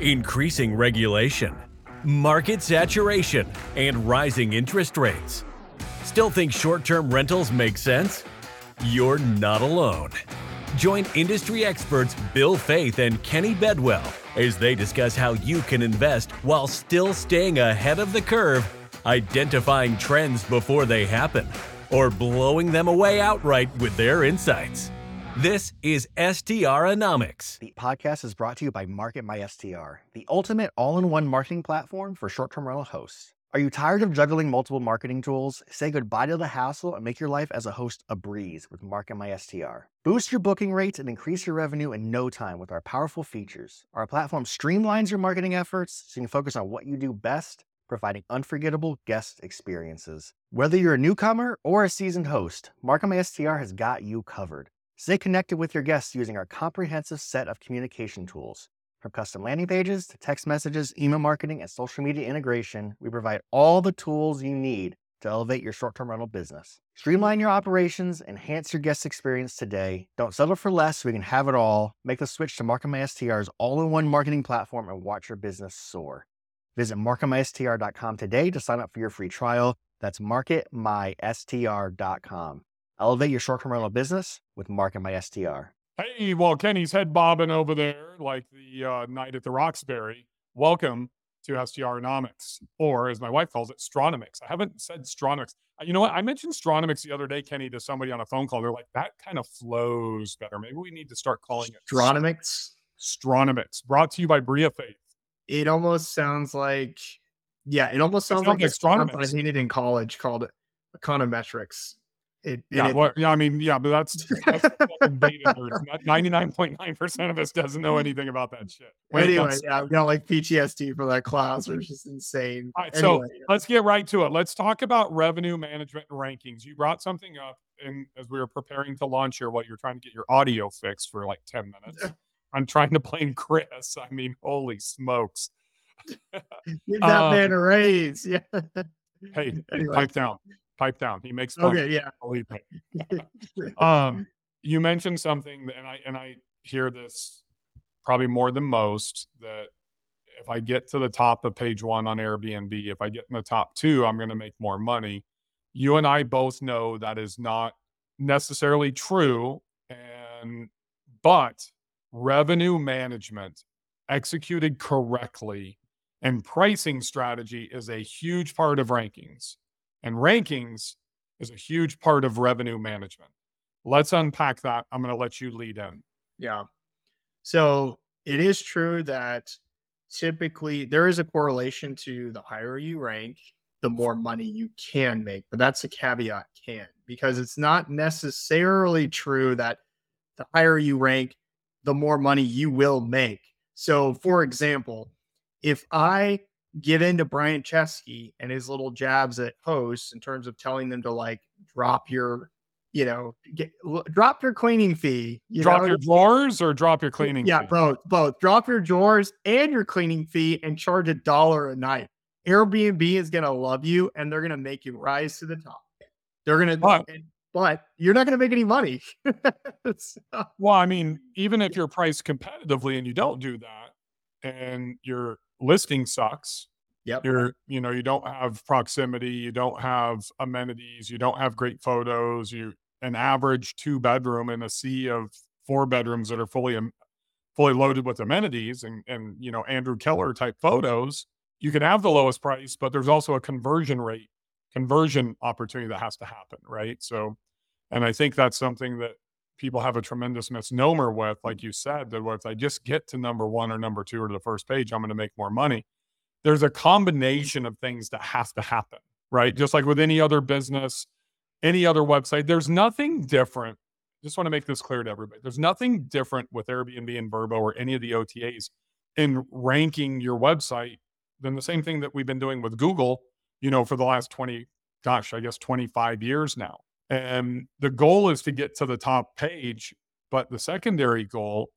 increasing regulation, market saturation, and rising interest rates. Still think short term rentals make sense? You're not alone. Join industry experts Bill Faith and Kenny Bedwell as they discuss how you can invest while still staying ahead of the curve, identifying trends before they happen, or blowing them away outright with their insights. This is STRonomics. The podcast is brought to you by Market My STR, the ultimate all-in-one marketing platform for short-term rental hosts. Are you tired of juggling multiple marketing tools? Say goodbye to the hassle and make your life as a host a breeze with Market My STR. Boost your booking rates and increase your revenue in no time with our powerful features. Our platform streamlines your marketing efforts so you can focus on what you do best, providing unforgettable guest experiences. Whether you're a newcomer or a seasoned host, Market My STR has got you covered. Stay connected with your guests using our comprehensive set of communication tools. From custom landing pages to text messages, email marketing, and social media integration, we provide all the tools you need to elevate your short term rental business. Streamline your operations, enhance your guest experience today. Don't settle for less we can have it all. Make the switch to MarketMySTR's all in one marketing platform and watch your business soar. Visit marketmystr.com today to sign up for your free trial. That's marketmystr.com. Elevate your short term rental business with Market My STR. Hey, well, Kenny's head bobbing over there like the uh, night at the Roxbury. Welcome to STRonomics, or as my wife calls it, Stronomics. I haven't said Stronomics. Uh, you know what? I mentioned Stronomics the other day, Kenny, to somebody on a phone call. They're like, that kind of flows better. Maybe we need to start calling it Stronomics. Stronomics, brought to you by Bria Faith. It almost sounds like, yeah, it almost sounds, sounds like, like like I seen it in college called econometrics. It, Yeah, it, well, yeah, I mean, yeah, but that's ninety nine point nine percent of us doesn't know anything about that shit. When anyway, comes- yeah, I've got like PTSD for that class, which is insane. Right, so Anyway, let's get right to it. Let's talk about revenue management rankings. You brought something up, and as we were preparing to launch here, what you're trying to get your audio fixed for like ten minutes. I'm trying to blame Chris. I mean, holy smokes! give that um, man a raise. Yeah. Hey, Anyway. pipe down, pipe down. He makes fun. Okay. Yeah. Um you mentioned something and i and i hear this probably more than most that if i get to the top of page one on airbnb if i get in the top two i'm going to make more money you and i both know that is not necessarily true and but revenue management executed correctly and pricing strategy is a huge part of rankings and rankings is a huge part of revenue management. Let's unpack that. I'm going to let you lead in. Yeah. So it is true that typically there is a correlation to the higher you rank, the more money you can make. But that's a caveat can, because it's not necessarily true that the higher you rank, the more money you will make. So, for example, if I get into Brian Chesky and his little jabs at hosts in terms of telling them to like drop your, you know, get, l- drop your cleaning fee, you drop know, your drawers or drop your cleaning. yeah, fee? both, both. Drop your drawers and your cleaning fee and charge a dollar a night. Airbnb is gonna love you and they're gonna make you rise to the top. They're gonna, But- but you're not gonna make any money. So, Well, I mean, even if you're priced competitively and you don't do that, and your listing sucks, yep. you're you know you don't have proximity, you don't have amenities, you don't have great photos, you an average two bedroom in a sea of four bedrooms that are fully fully loaded with amenities and and you know Andrew Keller type photos, you can have the lowest price, but there's also a conversion rate conversion opportunity that has to happen, right? So, and I think that's something that people have a tremendous misnomer with, mm. like you said, that if I just get to number one or number two or the first page, I'm going to make more money. There's a mm. combination of things that have to happen, right? Just like with any other business, any other website, there's nothing different. Just want to make this clear to everybody. There's nothing different with Airbnb and Vrbo or any of the OTAs in ranking your website than the same thing that we've been doing with Google, you know, for the last 20, gosh, I guess 25 years now. And the goal is to get to the top page, but the secondary goal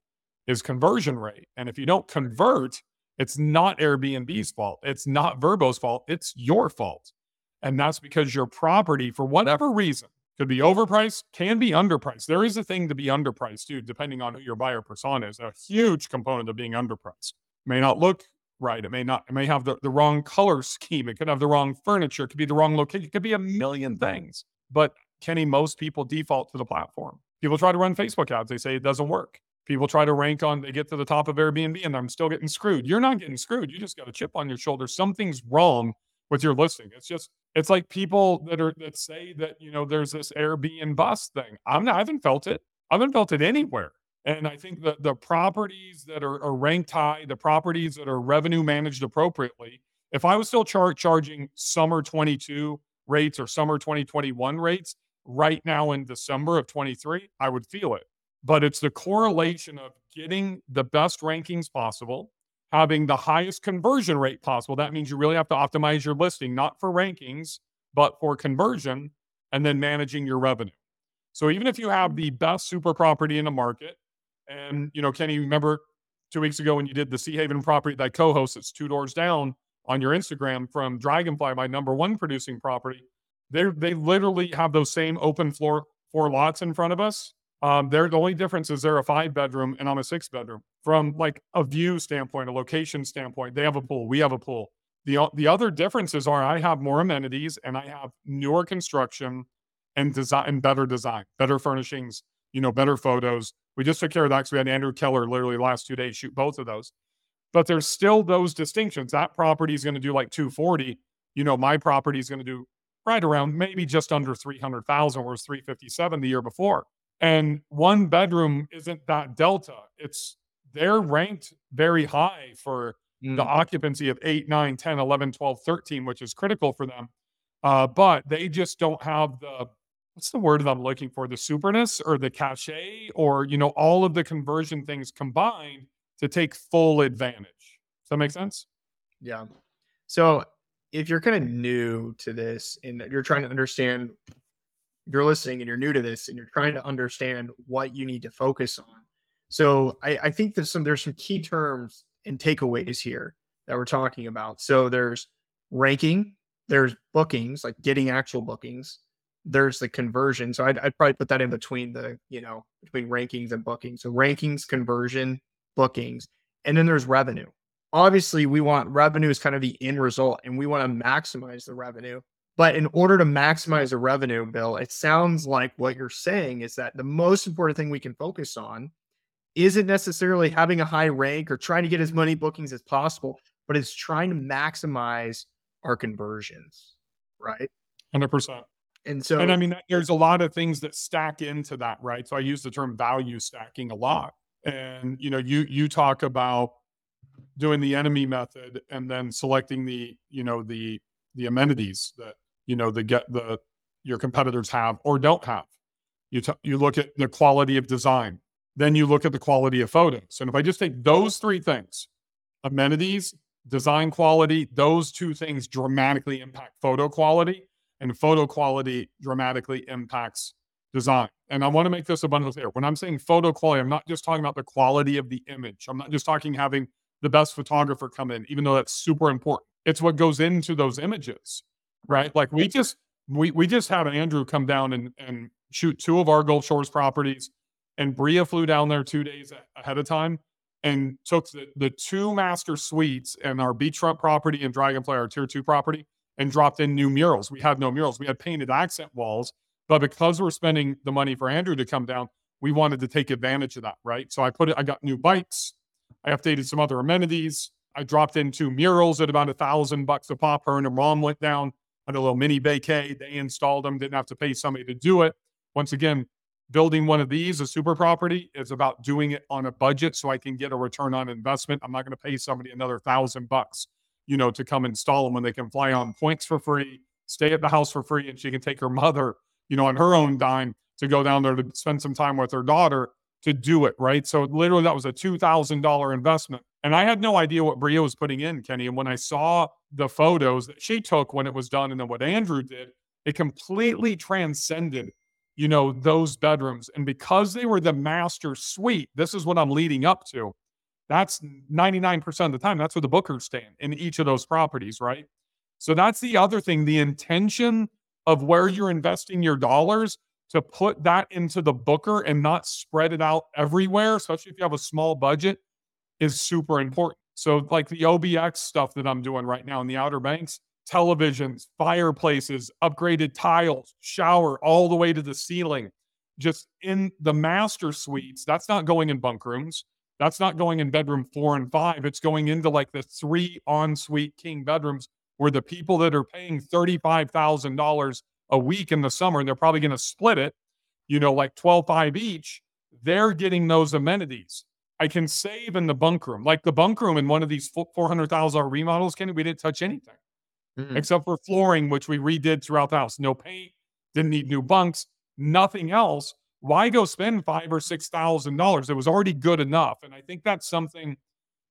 is conversion rate. And if you don't convert, it's not Airbnb's fault. It's not Vrbo's fault. It's your fault. And that's because your property, for whatever reason, could be overpriced, can be underpriced. There is a thing to be underpriced too, depending on who your buyer persona is. A huge component of being underpriced. may not look right. It may not, it may have the, the wrong color scheme. It could have the wrong furniture. It could be the wrong location. It could be a million things. But Kenny, most people default to the platform. People try to run Facebook ads. They say it doesn't work. People try to rank on, they get to the top of Airbnb and I'm still getting screwed. You're not getting screwed. You just got a chip on your shoulder. Something's wrong with your listing. It's just, it's like people that are, that say that, you know, there's this Airbnb bust thing. I'm not, I haven't felt it. I haven't felt it anywhere. And I think that the properties that are, are, ranked high, the properties that are revenue managed appropriately, if I was still char- charging summer 22 rates or summer 2021 rates right now in December of 23, I would feel it. But it's the correlation of getting the best rankings possible, having the highest conversion rate possible. That means you really have to optimize your listing, not for rankings, but for conversion, and then managing your revenue. So even if you have the best super property in the market, and, you know, Kenny, remember two weeks ago when you did the Sea Haven property that co-hosts, it's two doors down on your Instagram from Dragonfly, my number one producing property. They they literally have those same open floor four lots in front of us. Um, they're the only difference is they're a five bedroom and I'm a six bedroom. From like a view standpoint, a location standpoint, they have a pool, we have a pool. The the other differences are I have more amenities and I have newer construction and design and better design, better furnishings, you know, better photos. We just took care of that because we had Andrew Keller literally last two days shoot both of those. But there's still those distinctions. That property is going to do like 240. You know, my property is going to do right around maybe just under 300,000, whereas 357 the year before. And one bedroom isn't that delta. It's they're ranked very high for mm. the occupancy of 8, 9, 10, 11, 12, 13, which is critical for them. Uh, but they just don't have the what's the word that I'm looking for? The superness or the cachet or, you know, all of the conversion things combined to take full advantage. Does that make sense? Yeah. So if you're kind of new to this and you're trying to understand, you're listening and you're new to this and you're trying to understand what you need to focus on. So I, I think there's some there's some key terms and takeaways here that we're talking about. So there's ranking, there's bookings, like getting actual bookings, there's the conversion. So I'd, I'd probably put that in between the, you know, between rankings and bookings. So rankings, conversion, bookings, and then there's revenue. Obviously, we want revenue as kind of the end result and we want to maximize the revenue. But in order to maximize the revenue, Bill, it sounds like what you're saying is that the most important thing we can focus on isn't necessarily having a high rank or trying to get as mm-hmm. many bookings as possible, but it's trying to maximize our conversions, right? 100%. And so, and I mean, there's a lot of things that stack into that, right? So I use the term value stacking a lot. And you know, you you talk about doing the enemy method and then selecting the you know the the amenities that you know the get the your competitors have or don't have. You t- you look at the quality of design, then you look at the quality of photos. And if I just take those three things, amenities, design quality, those two things dramatically impact photo quality and photo quality dramatically impacts design. And I want to make this abundantly clear. When I'm saying photo quality, I'm not just talking about the quality of the image. I'm not just talking having the best photographer come in, even though that's super important. It's what goes into those images, right? Like we just we we just had Andrew come down and and shoot two of our Gulf Shores properties, and Bria flew down there two days ahead of time and took the, the two master suites and our beachfront property and Dragonfly, our tier two property, and dropped in new murals. We had no murals. We had painted accent walls, but because we're spending the money for Andrew to come down, we wanted to take advantage of that, right? So I put it, I got new bikes. I updated some other amenities. I dropped in two murals at about a thousand bucks a pop. Her and her mom went down on a little mini vacay. They installed them, didn't have to pay somebody to do it. Once again, building one of these, a super property, is about doing it on a budget so I can get a return on investment. I'm not going to pay somebody another thousand bucks you know, to come install them when they can fly on points for free, stay at the house for free, and she can take her mother, you know, on her own dime to go down there to spend some time with her daughter to do it, right? So literally that was a $2,000 investment. And I had no idea what Bria was putting in, Kenny. And when I saw the photos that she took when it was done and then what Andrew did, it completely transcended, you know, those bedrooms. And because they were the master suite, this is what I'm leading up to. That's 99% of the time. That's where the bookers stand in each of those properties, right? So that's the other thing. The intention of where you're investing your dollars to put that into the booker and not spread it out everywhere, especially if you have a small budget, is super important. So, like the OBX stuff that I'm doing right now in the Outer Banks, televisions, fireplaces, upgraded tiles, shower all the way to the ceiling, just in the master suites. That's not going in bunk rooms. That's not going in bedroom four and five. It's going into like the three ensuite king bedrooms where the people that are paying $35,000 a week in the summer, and they're probably going to split it, you know, like 12 5 each, they're getting those amenities. I can save in the bunk room. Like the bunk room in one of these $400,000 remodels, Kenny, we didn't touch anything mm-hmm. except for flooring, which we redid throughout the house. No paint, didn't need new bunks, nothing else why go spend five or six thousand dollars? It was already good enough. And I think that's something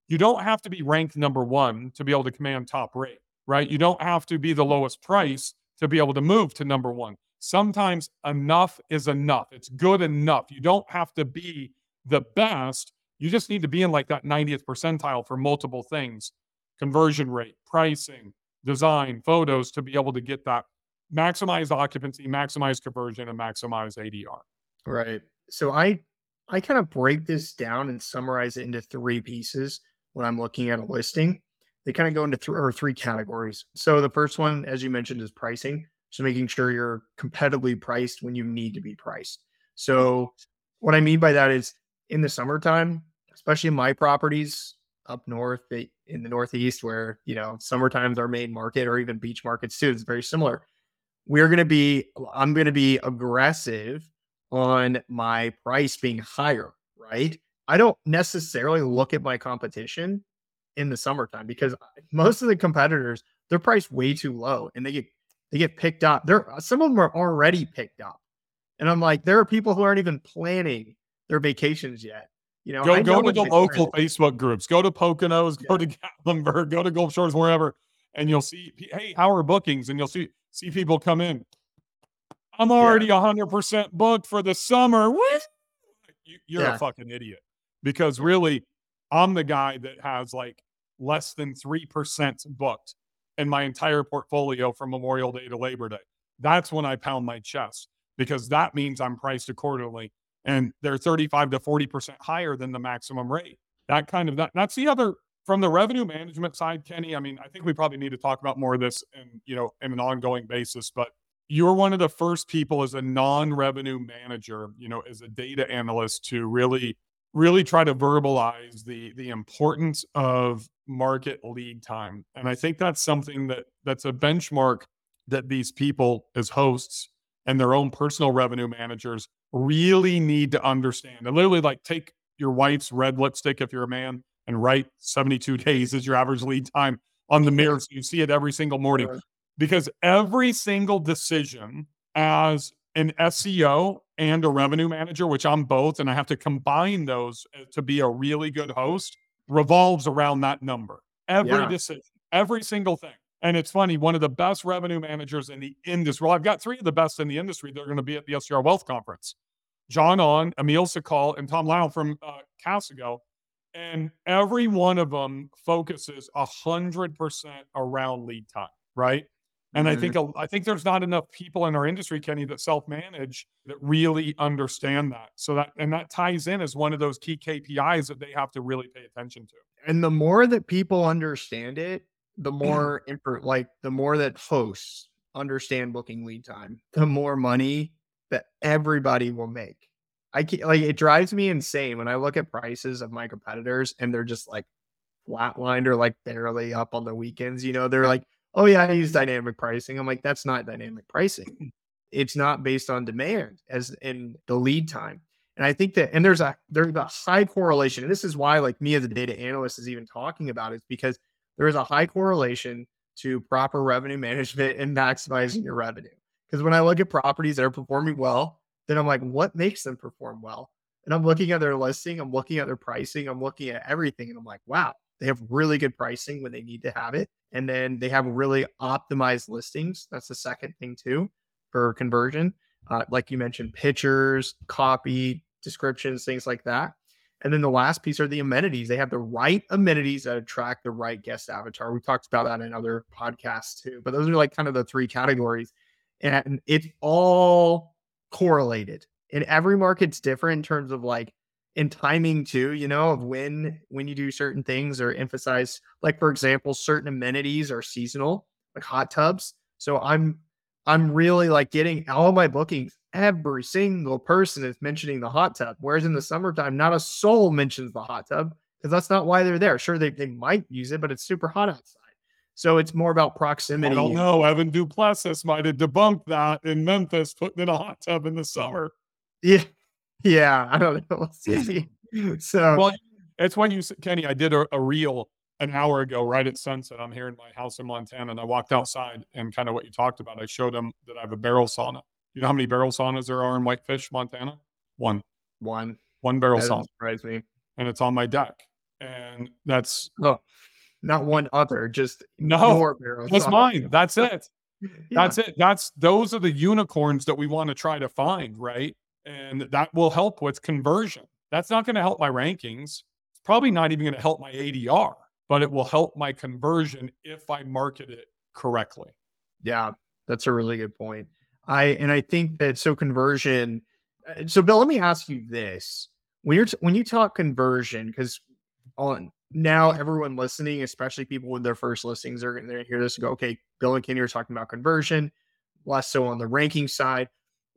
you don't have to be ranked number one to be able to command top rate, right? You don't have to be the lowest price to be able to move to number one. Sometimes enough is enough. It's good enough. You don't have to be the best. You just need to be in like that 90th percentile for multiple things conversion rate, pricing, design, photos to be able to get that maximize occupancy, maximize conversion, and maximize ADR. Right. So I I kind of break this down and summarize it into three pieces when I'm looking at a listing. They kind of go into th- or three categories. So the first one, as you mentioned, is pricing. So making sure you're competitively priced when you need to be priced. So what I mean by that is in the summertime, especially in my properties up north eh, in the northeast where you know summertime's our main market or even beach markets too it's very similar we're going to be i'm going to be aggressive on my price being higher, right? I don't necessarily look at my competition in the summertime because uh, most of the competitors they're priced way too low and they get they get picked up. There uh, some of them are already picked up. And I'm like, there are people who aren't even planning their vacations yet. You know, go, go to the local Facebook groups, go to Poconos, go to Gatlinburg, go to Gulf Shores, wherever, and you'll see, hey, how are bookings? And you'll see see people come in. I'm already yeah. 100% booked for the summer. What? You, are yeah. a fucking idiot. Because really, I'm the guy that has like less than 3% booked in my entire portfolio from Memorial Day to Labor Day. That's when I pound my chest because that means I'm priced accordingly. And they're 35 to 40% higher than the maximum rate. That kind of that that's the other from the revenue management side, Kenny. I mean, I think we probably need to talk about more of this and you know in an ongoing basis, but you're one of the first people as a non-revenue manager, you know, as a data analyst to really really try to verbalize the the importance of market lead time. And I think that's something that that's a benchmark that these people as hosts and their own personal revenue managers really need to understand. And literally like take your wife's red lipstick if you're a man and write 72 days as your average lead time on the mirror so you see it every single morning because every single decision as an SEO and a revenue manager, which I'm both, and I have to combine those uh, to be a really good host, revolves around that number. Every yeah. decision, every single thing. And it's funny, one of the best revenue managers in the industry. Well, I've got three of the best in the industry. They're going to be at the STR Wealth Conference. John On, Emil Sakal, and Tom Lyle from uh, Casago. And every one of them focuses 100% around lead time, right? And mm-hmm. I think I think there's not enough people in our industry, Kenny, that self-manage that really understand that. So that and that ties in as one of those key KPIs that they have to really pay attention to. And the more that people understand it, the more imper- like the more that hosts understand booking lead time, the more money that everybody will make. I can't, like it drives me insane when I look at prices of my competitors and they're just like flatlined or like barely up on the weekends. You know, they're like oh yeah, I use dynamic pricing. I'm like, that's not dynamic pricing. It's not based on demand as in the lead time. And I think that, and there's a there's a high correlation. And this is why, like me as a data analyst is even talking about it, because there is a high correlation to proper revenue management and maximizing your revenue. Because when I look at properties that are performing well, then I'm like, what makes them perform well? And I'm looking at their listing, I'm looking at their pricing, I'm looking at everything, and I'm like, wow, they have really good pricing when they need to have it. And then they have really optimized listings. That's the second thing, too, for conversion. Uh, like you mentioned, pictures, copy, descriptions, things like that. And then the last piece are the amenities. They have the right amenities that attract the right guest avatar. We talked about that in other podcasts too, but those are like kind of the three categories. And it's all correlated. And every market's different in terms of like and timing too, you know, of when when you do certain things or emphasize like for example, certain amenities are seasonal, like hot tubs. So I'm I'm really like getting all my bookings. Every single person is mentioning the hot tub. Whereas in the summertime, not a soul mentions the hot tub because that's not why they're there. Sure, they, they might use it, but it's super hot outside. So it's more about proximity. I don't know. Evan Duplessis might have debunked that in Memphis, putting in a hot tub in the summer. Yeah. Yeah. I don't know. We'll. So, well, it's when you, Kenny, I did a, a reel an hour ago, right at sunset. I'm here in my house in Montana, and I walked outside and kind of what you talked about. I showed them that I have a barrel sauna. You know how many barrel saunas there are in Whitefish, Montana? One. One. One barrel That sauna. surprised me. And it's on my deck. And that's Oh, not one other, just no, your barrel. that's sauna. mine. That's it. Yeah. That's it. That's those are the unicorns that we want to try to find, right? And that will help with conversion. That's not going to help my rankings. It's probably not even going to help my ADR, but it will help my conversion if I market it correctly. Yeah, that's a really good point. I and I think that so conversion. uh, So Bill, let me ask you this: when you're t- when you talk conversion, because on now everyone listening, especially people with their first listings, are going to hear this and go, "Okay, Bill and Kenny are talking about conversion." Less so on the ranking side.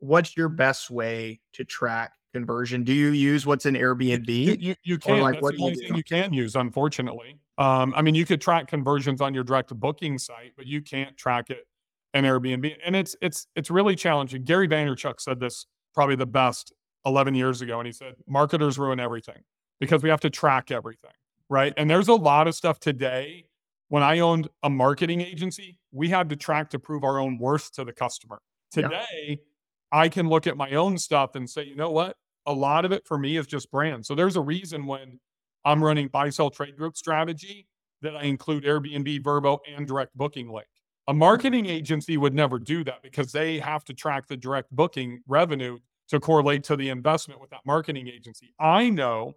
What's your best way to track conversion? Do you use what's in Airbnb? You, you, you can. like, That's what the you only thing you can use, unfortunately. Um, I mean, you could track conversions on your direct booking site, but you can't track it in Airbnb. And it's it's it's really challenging. Gary Vaynerchuk said this probably the best 11 years ago, and he said marketers ruin everything because we have to track everything, right? And there's a lot of stuff today. When I owned a marketing agency, we had to track to prove our own worth to the customer. Yeah. I can look at my own stuff and say, you know what? a lot of it for me is just brand. So there's a reason when I'm running buy sell trade group strategy that I include Airbnb, Vrbo, and direct booking link. A marketing agency would never do that because they have to track the direct booking revenue to correlate to the investment with that marketing agency. I know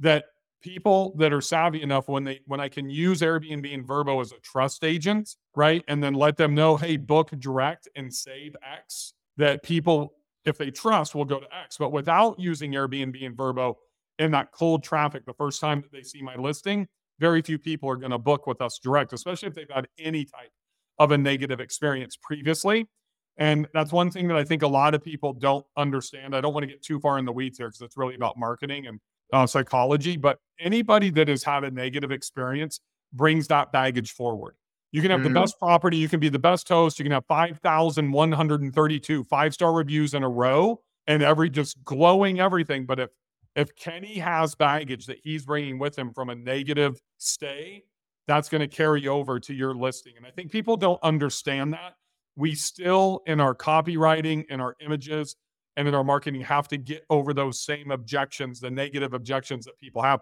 that people that are savvy enough when they when I can use Airbnb and Vrbo as a trust agent, right? And then let them know, hey, book direct and save X, that people if they trust, will go to X. But without using Airbnb and Vrbo in that cold traffic the first time that they see my listing, very few people are going to book with us direct, especially if they've had any type of a negative experience previously. And that's one thing that I think a lot of people don't understand. I don't want to get too far in the weeds here because it's really about marketing and uh, psychology. But anybody that has had a negative experience brings that baggage forward. You can have Mhm. the best property, you can be the best host, you can have 5,132 five star reviews in a row and every just glowing everything. But if if Kenny has baggage that he's bringing with him from a negative stay, that's going to carry over to your listing. And I think people don't understand that. We still, in our copywriting, in our images, and in our marketing, have to get over those same objections, the negative objections that people have.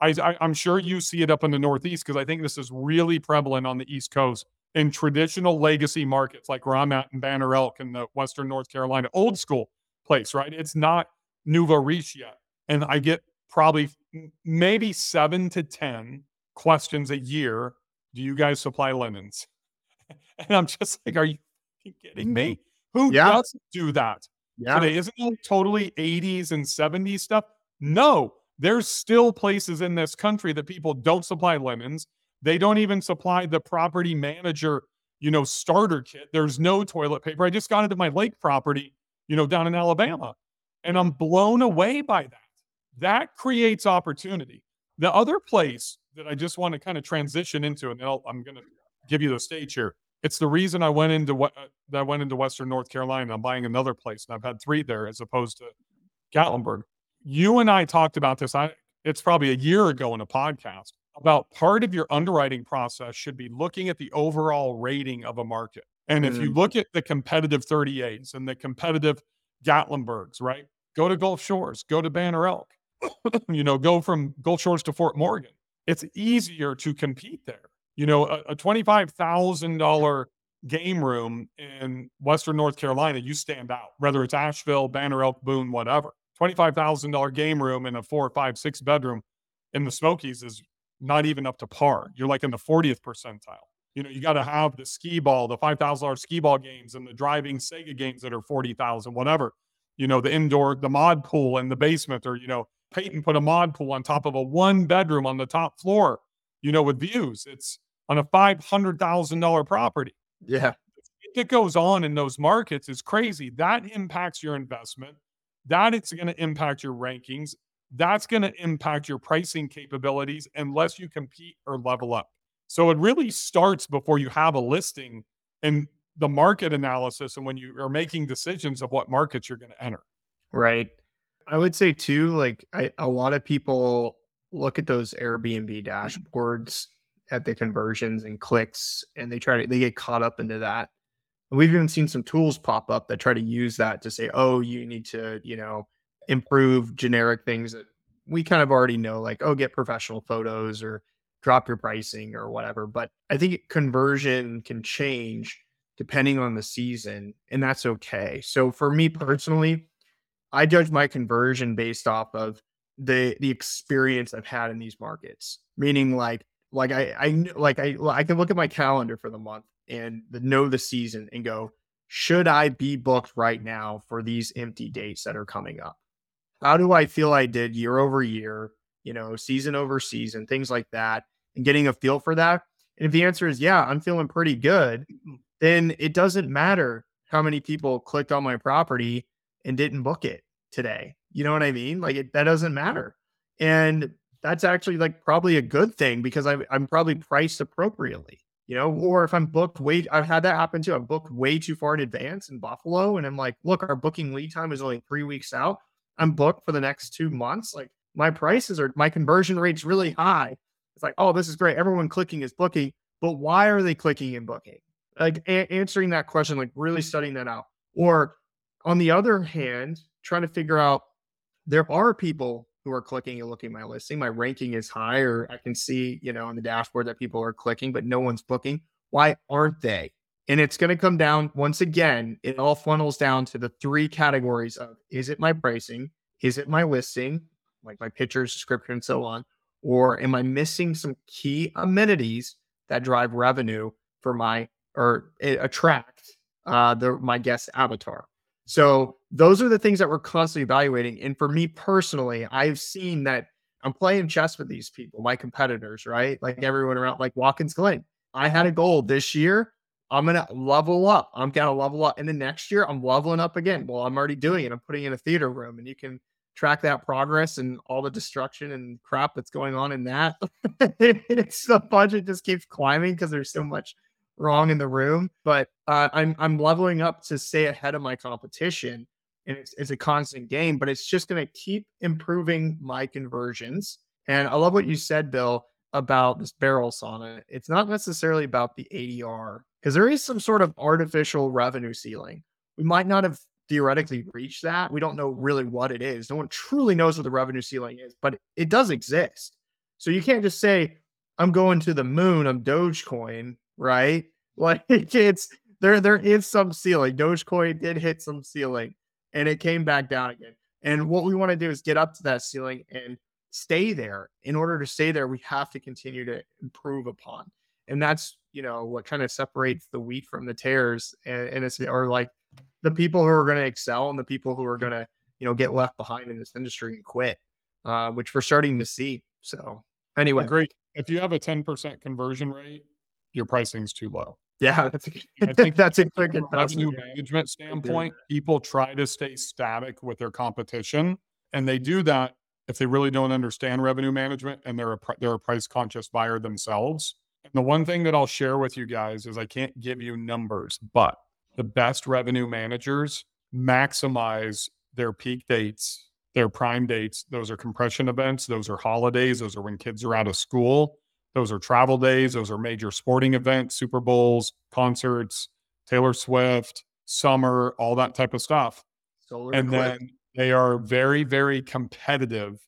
I, I, I'm sure you see it up in the Northeast because I think this is really prevalent on the East Coast in traditional legacy markets like where I'm at in Banner Elk in the Western North Carolina, old school place, right? It's not nouveau riche yet. And I get probably maybe seven to 10 questions a year. Do you guys supply linens? And I'm just like, are you kidding me? Who Yeah. doesn't do that? Yeah. today. Isn't that totally 80s and 70s stuff? No, there's still places in this country that people don't supply linens. They don't even supply the property manager, you know, starter kit. There's no toilet paper. I just got into my lake property, you know, down in Alabama, and I'm blown away by that. That creates opportunity. The other place that I just want to kind of transition into, and I'll, I'm going to give you the stage here. It's the reason I went into what I went into Western North Carolina. I'm buying another place, and I've had three there as opposed to Gatlinburg. You and I talked about this. I it's probably a year ago in a podcast about part of your underwriting process should be looking at the overall rating of a market. And if you mm. look at the competitive 30As and the competitive Gatlinburgs, right? Go to Gulf Shores, go to Banner Elk, you know, go from Gulf Shores to Fort Morgan. It's easier to compete there. You know, a, a $25,000 game room in Western North Carolina, you stand out, whether it's Asheville, Banner Elk, Boone, whatever. $25,000 game room in a four, five, six bedroom in the Smokies is not even up to par. You're like in the 40th percentile. You know, you got to have the skee ball, the $5,000 skee ball games and the driving Sega games that are 40,000, whatever. You know, the indoor, the mod pool in the basement or, you know, Peyton put a mod pool on top of a one bedroom on the top floor, you know, with views. It's on a $500,000 property. Yeah. That goes on in those markets is crazy. That impacts your investment. That it's going to impact your rankings. That's going to impact your pricing capabilities unless you compete or level up. So it really starts before you have a listing and the market analysis and when you are making decisions of what markets you're going to enter. Right. I would say too, like I, a lot of people look at those Airbnb dashboards at the conversions and clicks, and they try to they get caught up into that. And we've even seen some tools pop up that try to use that to say, oh, you need to, you know, improve generic things that we kind of already know, like, oh, get professional photos or drop your pricing or whatever. But I think conversion can change depending on the season, and that's okay. So for me personally, I judge my conversion based off of the the experience I've had in these markets. Meaning like like I I like I I can look at my calendar for the month and the, know the season and go, should I be booked right now for these empty dates that are coming up? How do I feel I did year over year, you know, season over season, things like that, and getting a feel for that? And if the answer is yeah, I'm feeling pretty good, then it doesn't matter how many people clicked on my property and didn't book it today. You know what I mean? Like it, that doesn't matter. And that's actually like probably a good thing because I, I'm probably priced appropriately, you know, or if I'm booked way, I've had that happen too. I'm booked way too far in advance in Buffalo. And I'm like, look, our booking lead time is only three weeks out. I'm booked for the next two months. Like my prices are, my conversion rate's really high. It's like, oh, this is great. Everyone clicking is booking, but why are they clicking and booking? like a- answering that question, like really studying that out. Or on the other hand, trying to figure out there are people who are clicking and looking my listing. My ranking is high, or I can see, you know, on the dashboard that people are clicking, but no one's booking. Why aren't they? And it's going to come down once again, it all funnels down to the three categories of is it my pricing? Is it my listing, like my pictures, description, and so on? Or am I missing some key amenities that drive revenue for my or attract uh, the, my guest avatar. So those are the things that we're constantly evaluating. And for me personally, I've seen that I'm playing chess with these people, my competitors, right? Like everyone around, like Watkins Glen. I had a goal this year. I'm gonna level up. I'm gonna level up, and then next year I'm leveling up again. Well, I'm already doing it. I'm putting in a theater room, and you can track that progress and all the destruction and crap that's going on in that. it's the budget just keeps climbing because there's so much wrong in the room, but uh, I'm I'm leveling up to stay ahead of my competition, and it's it's a constant game. But it's just going to keep improving my conversions. And I love what you said, Bill, about this barrel sauna. It's not necessarily about the ADR because there is some sort of artificial revenue ceiling. We might not have theoretically reached that. We don't know really what it is. No one truly knows what the revenue ceiling is, but it does exist. So you can't just say, I'm going to the moon I'm Dogecoin right? Like it's there there is some ceiling. Dogecoin did hit some ceiling and it came back down again. And what we want to do is get up to that ceiling and stay there. In order to stay there, we have to continue to improve upon. And that's, you know, what kind of separates the wheat from the tares. And, and it's or like the people who are going to excel and the people who are going to, you know, get left behind in this industry and quit, uh, which we're starting to see. So anyway, great. If you have a 10% conversion rate, your pricing's too low. Yeah, that's a, I think that's a quick revenue management standpoint. People try to stay static with their competition, and they do that if they really don't understand revenue management and they're a they're a price conscious buyer themselves. And the one thing that I'll share with you guys is I can't give you numbers, but the best revenue managers maximize their peak dates, their prime dates. Those are compression events. Those are holidays. Those are when kids are out of school. Those are travel days, those are major sporting events, Super Bowls, concerts, Taylor Swift, summer, all that type of stuff. Solar and then they are very, very competitive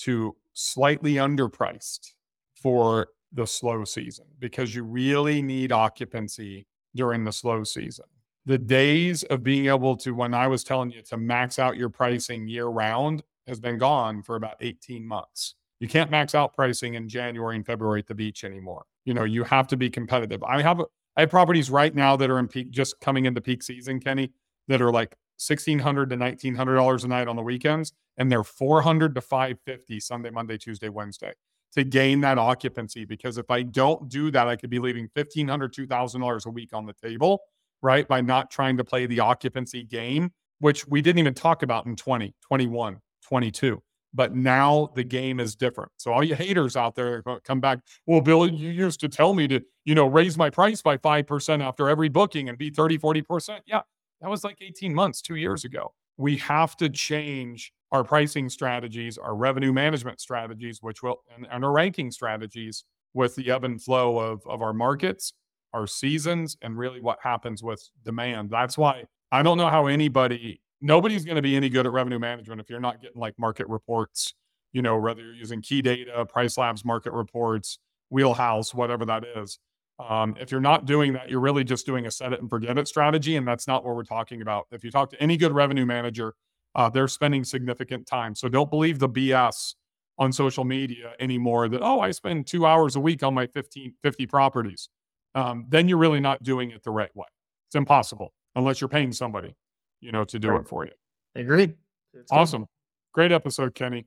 to slightly underpriced for the slow season because you really need occupancy during the slow season. The days of being able to, when I was telling you to max out your pricing year round, has been gone for about 18 months. You can't max out pricing in January and February at the beach anymore. You know, you have to be competitive. I have I have properties right now that are in peak, just coming into peak season, Kenny, that are like 1600 to $1,900 a night on the weekends, and they're 400 to 550 Sunday, Monday, Tuesday, Wednesday to gain that occupancy. Because if I don't do that, I could be leaving $1,500, $2,000 a week on the table, right? By not trying to play the occupancy game, which we didn't even talk about in 20, 21, 22. But now the game is different. So all you haters out there come back. Well, Bill, you used to tell me to, you know, raise my price by 5% after every booking and be 30, 40%. Yeah, that was like 18 months, two years ago. We have to change our pricing strategies, our revenue management strategies, which will, and, and our ranking strategies with the ebb and flow of, of our markets, our seasons, and really what happens with demand. That's why I don't know how anybody, nobody's going to be any good at revenue management if you're not getting like market reports, you know, whether you're using key data, PriceLabs, market reports, wheelhouse, whatever that is. Um, if you're not doing that, you're really just doing a set it and forget it strategy. And that's not what we're talking about. If you talk to any good revenue manager, uh, they're spending significant time. So don't believe the BS on social media anymore that, oh, I spend two hours a week on my 15, 50 properties. Um, then you're really not doing it the right way. It's impossible unless you're paying somebody, you know, to do right. it for you. Agreed. It's awesome. Good. Great episode, Kenny.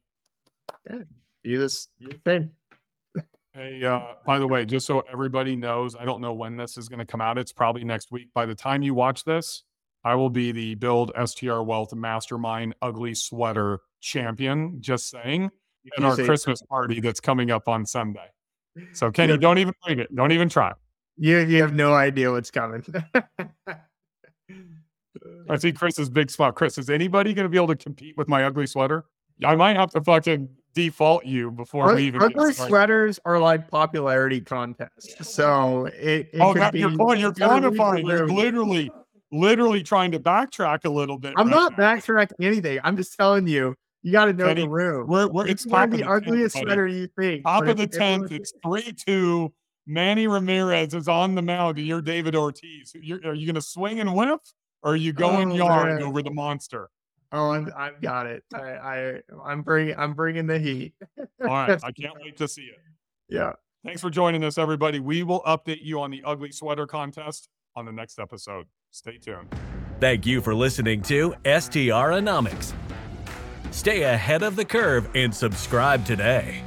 Yeah. You this thing. Hey, uh, by the way, just so everybody knows, I don't know when this is going to come out. It's probably next week. By the time you watch this, I will be the Build STR Wealth Mastermind Ugly Sweater champion. Just saying, in our Christmas party that's coming up on Sunday. So, Kenny, don't even bring it. Don't even try. You you have no idea what's coming. I see Chris's big spot. Chris, is anybody going to be able to compete with my ugly sweater? I might have to fucking default you before we even. Ugly sweaters are like popularity contests, so it. it oh, that, you're going, you're quantifying. You're literally, literally trying to backtrack a little bit. I'm right not now. backtracking anything. I'm just telling you. You got to know the room. We're, we're it's, it's top the, the ugliest tenth, sweater you think. Top of the tenth. It's three two. Manny Ramirez is on the mound, you're David Ortiz. You're, are you going to swing and whip, or are you going oh, yard man. over the monster? Oh, I'm, I've got it. I, I, I'm bringing, I'm bringing the heat. All right, I can't wait to see it. Yeah. Thanks for joining us, everybody. We will update you on the ugly sweater contest on the next episode. Stay tuned. Thank you for listening to STRonomics. Stay ahead of the curve and subscribe today.